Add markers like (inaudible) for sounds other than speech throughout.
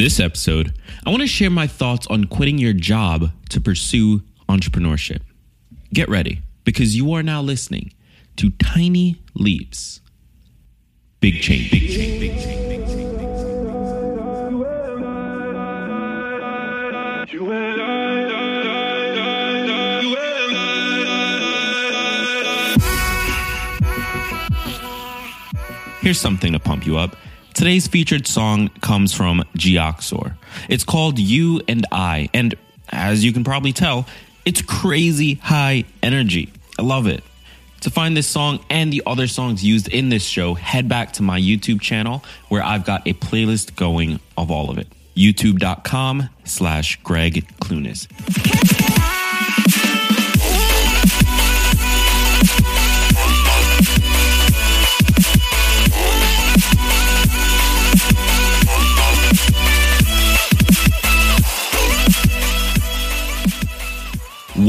this episode, I want to share my thoughts on quitting your job to pursue entrepreneurship. Get ready because you are now listening to Tiny Leaps. Big change, big change, big change, big change. Here's something to pump you up. Today's featured song comes from Geoxor. It's called You and I, and as you can probably tell, it's crazy high energy. I love it. To find this song and the other songs used in this show, head back to my YouTube channel where I've got a playlist going of all of it. YouTube.com slash Greg Clunis.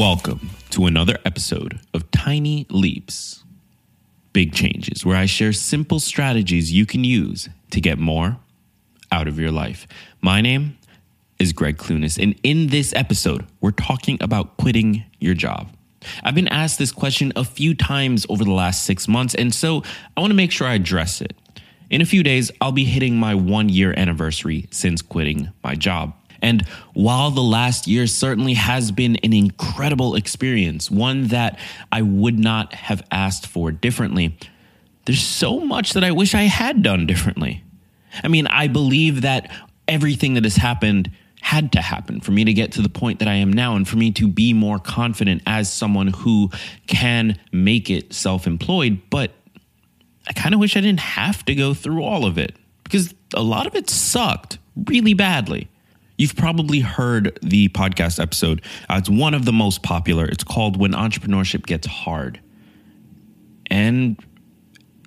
Welcome to another episode of Tiny Leaps, Big Changes, where I share simple strategies you can use to get more out of your life. My name is Greg Clunis, and in this episode, we're talking about quitting your job. I've been asked this question a few times over the last six months, and so I want to make sure I address it. In a few days, I'll be hitting my one year anniversary since quitting my job. And while the last year certainly has been an incredible experience, one that I would not have asked for differently, there's so much that I wish I had done differently. I mean, I believe that everything that has happened had to happen for me to get to the point that I am now and for me to be more confident as someone who can make it self employed. But I kind of wish I didn't have to go through all of it because a lot of it sucked really badly. You've probably heard the podcast episode. Uh, it's one of the most popular. It's called When Entrepreneurship Gets Hard. And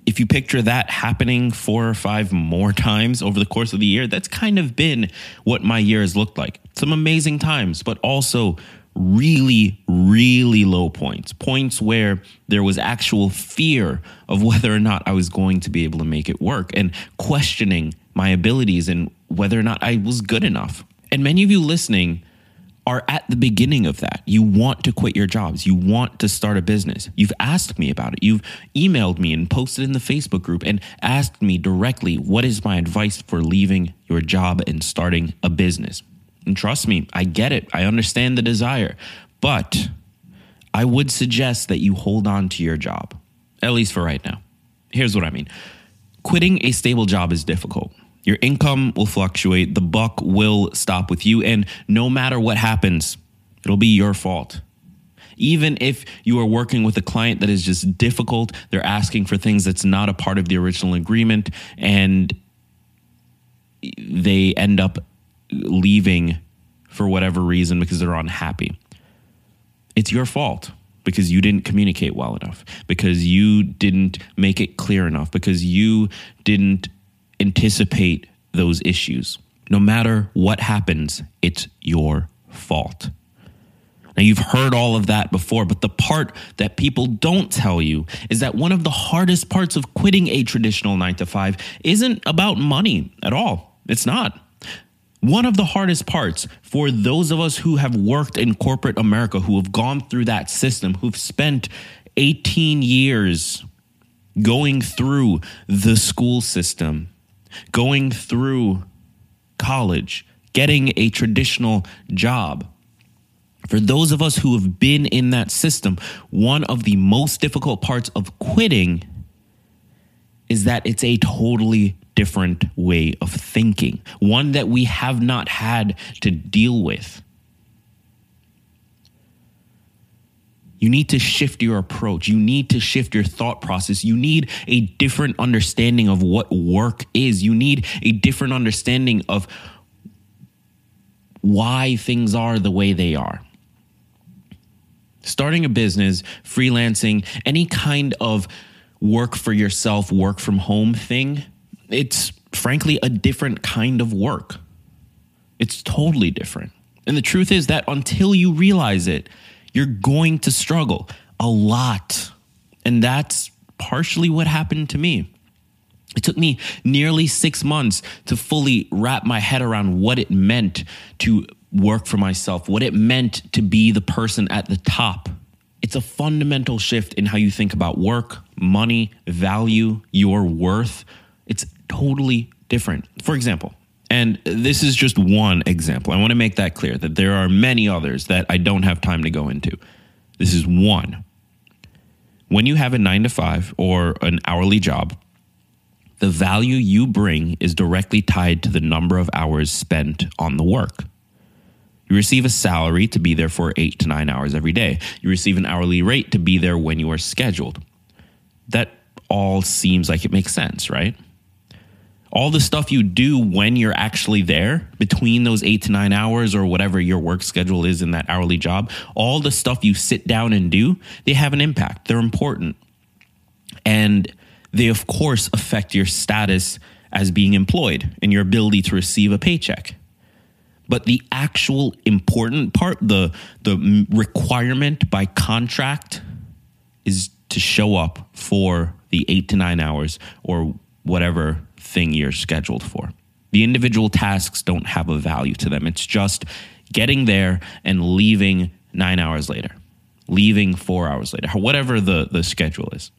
if you picture that happening four or five more (laughs) times over the course of the year, that's kind of been what my year has looked like. Some amazing times, but also really, really low points, points where there was actual fear of (laughs) whether or not I was going to be able to make it work and questioning my abilities and whether or not I was good enough. And many of you listening are at the beginning of that. You want to quit your jobs. You want to start a business. You've asked me about it. You've emailed me and posted in the Facebook group and asked me directly, what is my advice for leaving your job and starting a business? And trust me, I get it. I understand the desire. But I would suggest that you hold on to your job, at least for right now. Here's what I mean quitting a stable job is difficult. Your income will fluctuate, the buck will stop with you, and no matter what happens, it'll be your fault. Even if you are working with a client that is just difficult, they're asking for things that's not a part of the original agreement, and they end up leaving for whatever reason because they're unhappy. It's your fault because you didn't communicate well enough, because you didn't make it clear enough, because you didn't anticipate those issues. No matter what happens, it's your fault. Now, you've heard all of that before, but the part that people don't tell you is that one of the hardest parts of quitting a traditional nine to five isn't about money at all. It's not. One of the hardest parts for those of us who have worked in corporate America, who have gone through that system, who've spent 18 years going through the school system, going through college, getting a traditional job. For those of us who have been in that system, one of the most difficult parts of quitting is that it's a totally different way of thinking, one that we have not had to deal with. You need to shift your approach. You need to shift your thought process. You need a different understanding of what work is. You need a different understanding of why things are the way they are. Starting a business, freelancing, any kind of work for yourself, work from home thing, it's frankly a different kind of work. It's totally different. And the truth is that until you realize it, you're going to struggle a lot. And that's partially what happened to me. It took me nearly six months to fully wrap my head around what it meant to work for myself, what it meant to be the person at the top. It's a fundamental shift in how you think about work, money, value, your worth. It's totally different. For example, and this is just one example. I want to make that clear that there are many others that I don't have time to go into. This is one. When you have a nine to five or an hourly job, the value you bring is directly tied to the number of hours spent on the work. You receive a salary to be there for eight to nine hours every day. You receive an hourly rate to be there when you are scheduled. That all seems like it makes sense, right? All the stuff you do when you're actually there between those eight to nine hours or whatever your work schedule is in that hourly job, all the stuff you sit down and do, they have an impact. They're important. And they, of course, affect your status as being employed and your ability to receive a paycheck. But the actual important part, the, the requirement by contract, is to show up for the eight to nine hours or whatever thing you're scheduled for. The individual tasks don't have a value to them. It's just getting there and leaving nine hours later, leaving four hours later, whatever the, the schedule is.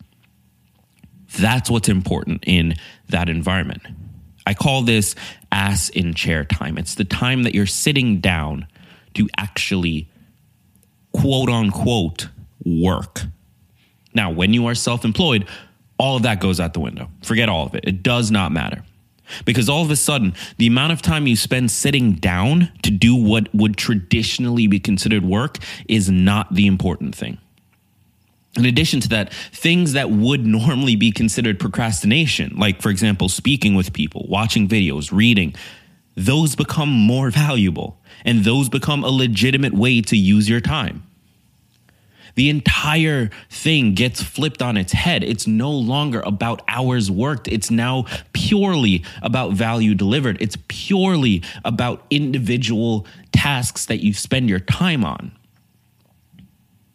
That's what's important in that environment. I call this ass in chair time. It's the time that you're sitting down to actually quote unquote work. Now, when you are self employed, all of that goes out the window. Forget all of it. It does not matter. Because all of a sudden, the amount of time you spend sitting down to do what would traditionally be considered work is not the important thing. In addition to that, things that would (laughs) normally be considered procrastination, like, for example, speaking with people, watching videos, reading, those become more (laughs) valuable and those become a legitimate way to use your time. The entire thing gets flipped on its head. It's no longer about hours worked. It's now purely about value delivered. It's purely about individual tasks that you spend your time on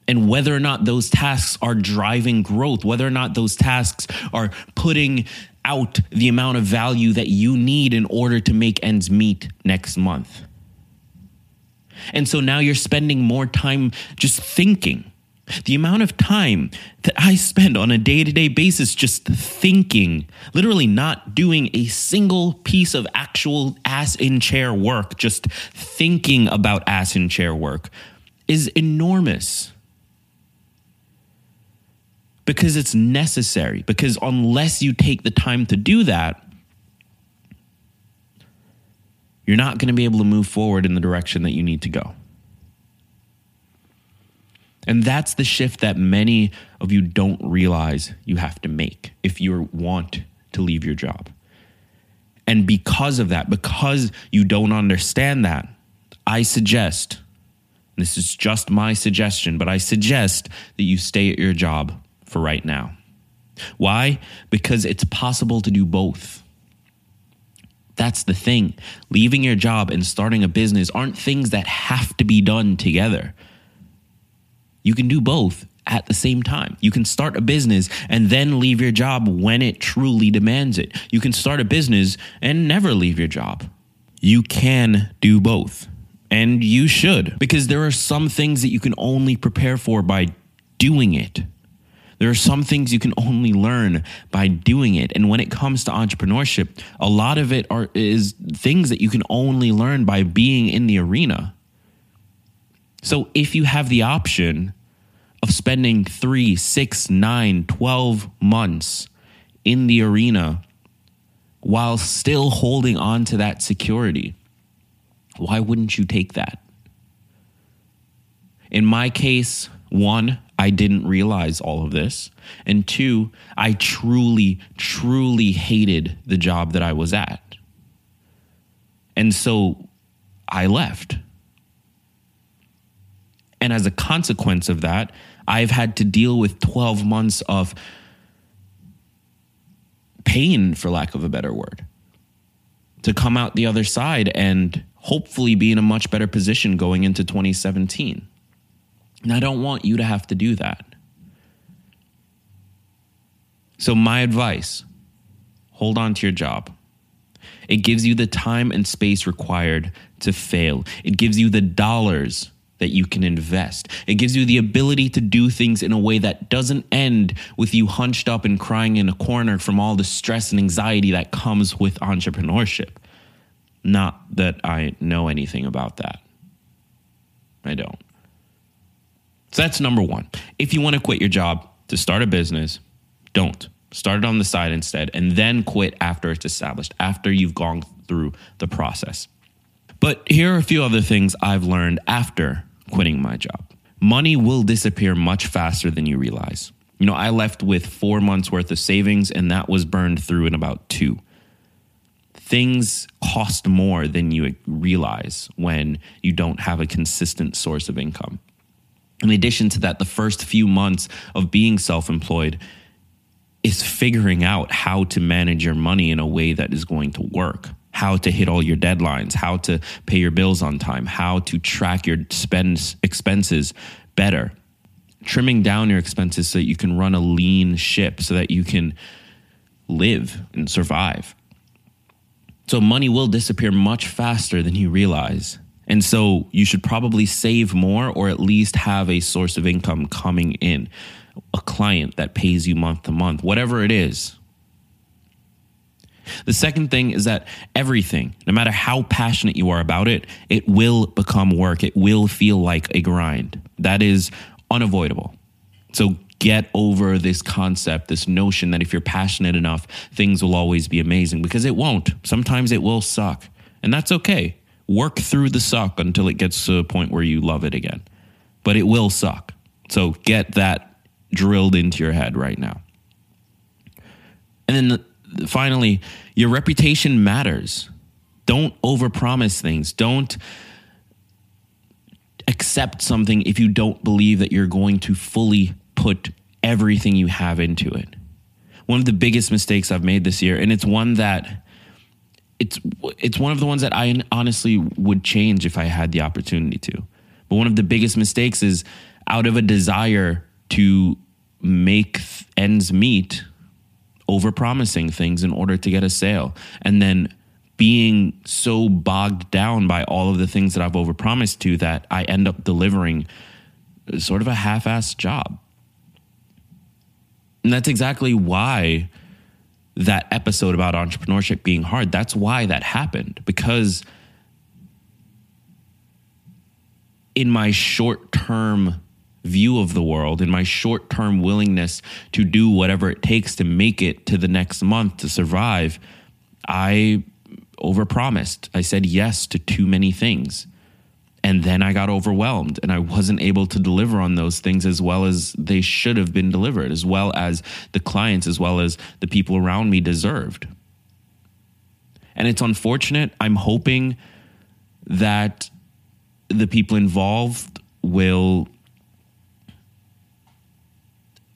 and whether or not those tasks are driving growth, whether or not those tasks are putting out the amount of value that you need in order to make ends meet next month. And so now you're spending more time just thinking. The amount of time that I spend on a day to day basis just thinking, literally not doing a single piece of actual ass in chair work, just thinking about ass in chair work, is enormous because it's necessary. Because unless you take the time to do that, you're not going to be able to move forward in the direction that you need to go. And that's the shift that many of you don't realize you have to make if you want to leave your job. And because of that, because you don't understand that, I suggest, this is just my suggestion, but I suggest that you stay at your job for right now. Why? Because it's possible to do both. That's the thing. Leaving your job and starting a business aren't things that have to be done together. You can do both at the same time. You can start a business and then leave your job when it truly demands it. You can start a business and never leave your job. You can do both. And you should, because there are some things that you can only prepare for by doing it. There are some things you can only learn by doing it. And when it comes to entrepreneurship, a lot of it are is things that you can only learn by being in the arena. So if you have the option of spending three, six, nine, 12 months in the arena while still holding on to that security, why wouldn't you take that? In my case, one, I didn't realize all of this. And two, I truly, truly hated the job that I was at. And so I left. And as a consequence of that, I've had to deal with 12 months of pain, for lack of a better word, to come out the other side and hopefully be in a much better position going into 2017. And I don't want you to have to do that. So, my advice hold on to your job. It gives you the time and space required to fail. It gives you the dollars that you can invest. It gives you the ability to do things in a way that doesn't end with you hunched up and crying in a corner from all the stress and anxiety that comes with entrepreneurship. Not that I know anything about that. I don't. So that's number one. If you want to quit your job to start a business, don't. Start it on the side instead, and then quit after it's established, after you've gone through the process. But here are a few other things I've learned after quitting my job. Money will disappear much faster than you realize. You know, I left with four months worth of savings, and that was burned through in about two. Things cost more than you realize when you don't have a consistent source of income. In addition to that, the first few months of being self employed is figuring out how to manage your money in a way that is going to work, how to hit all your deadlines, how to pay your bills on time, how to track your spend expenses better, trimming down your expenses so that you can run a lean ship, so that you can live and survive. So money will disappear much faster than you realize. And so you should probably save more or at least have a source of income coming in, a client that pays you month to month, whatever it is. The second thing is that everything, no matter how passionate you are about it, it will become work. It will feel like a grind. That is unavoidable. So get over this concept, this notion that if you're passionate enough, things will always be amazing because it won't. Sometimes it will suck. And that's okay work through the suck until it gets to a point where you love it again. But it will suck. So get that drilled into your head right now. And then the, finally, your reputation matters. Don't overpromise things. Don't accept something if you don't believe that you're going to fully put everything you have into it. One of the biggest mistakes I've made this year, and it's one that it's it's one of the ones that I honestly would change if I had the opportunity to. But one of the biggest mistakes is out of a desire to make ends meet, over promising things in order to get a sale, and then being so bogged down by all of the things that I've overpromised to that I end up delivering sort of a half-assed job. And that's exactly why that episode about entrepreneurship being hard, that's why that happened. Because in my short term view of the world, and my short term willingness to do whatever it takes to make it to the next month to survive, I overpromised. I said yes to too many things. And then I got overwhelmed and I wasn't able to deliver on those things as well as they should have been delivered, as well as the clients, as well as the people around me deserved. And it's unfortunate. I'm hoping that the people involved will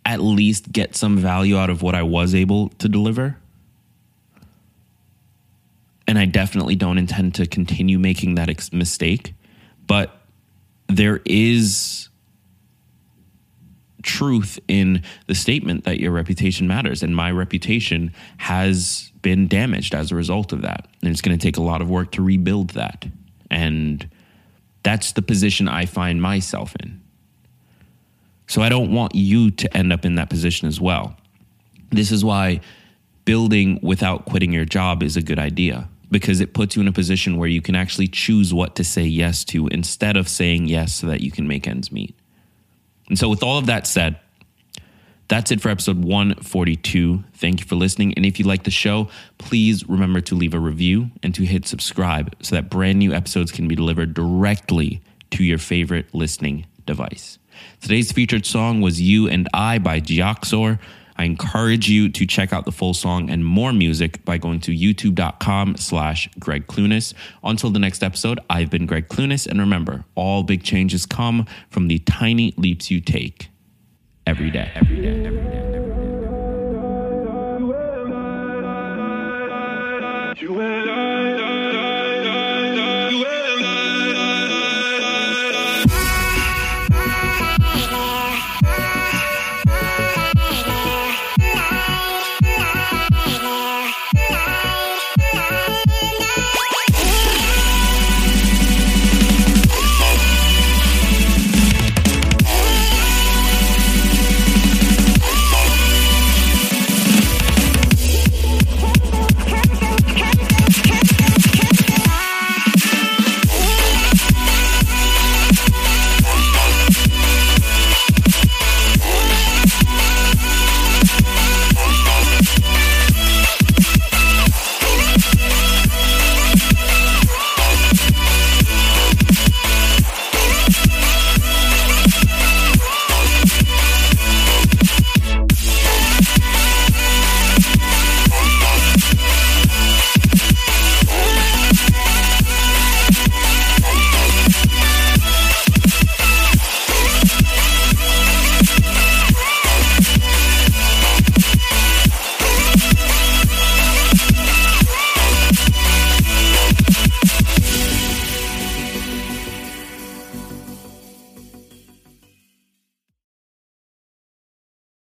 at least get some value out of what I was able to deliver. And I definitely don't intend to continue making that ex- mistake. But there is truth in the statement that your reputation matters. And my reputation has been damaged as a result of that. And it's going to take a lot of work to rebuild that. And that's the position I find myself in. So I don't want you to end up in that position as well. This is why building without quitting your job is a good idea because it puts you in a position where you can actually choose what to say yes to instead of saying yes so that you can make ends meet. And so, with all of that said, that's it for episode 142. Thank you for listening. And if you like the show, please remember to leave a review and to hit subscribe so that brand new episodes can be delivered directly to your favorite listening device. Today's featured song was You and I by Geoxor. I encourage you to check out the full song and more music by going to youtube.com slash Greg Clunis. Until the next episode, I've been Greg Clunis, and remember, all big changes come from the tiny leaps you take every day, every day. Every day.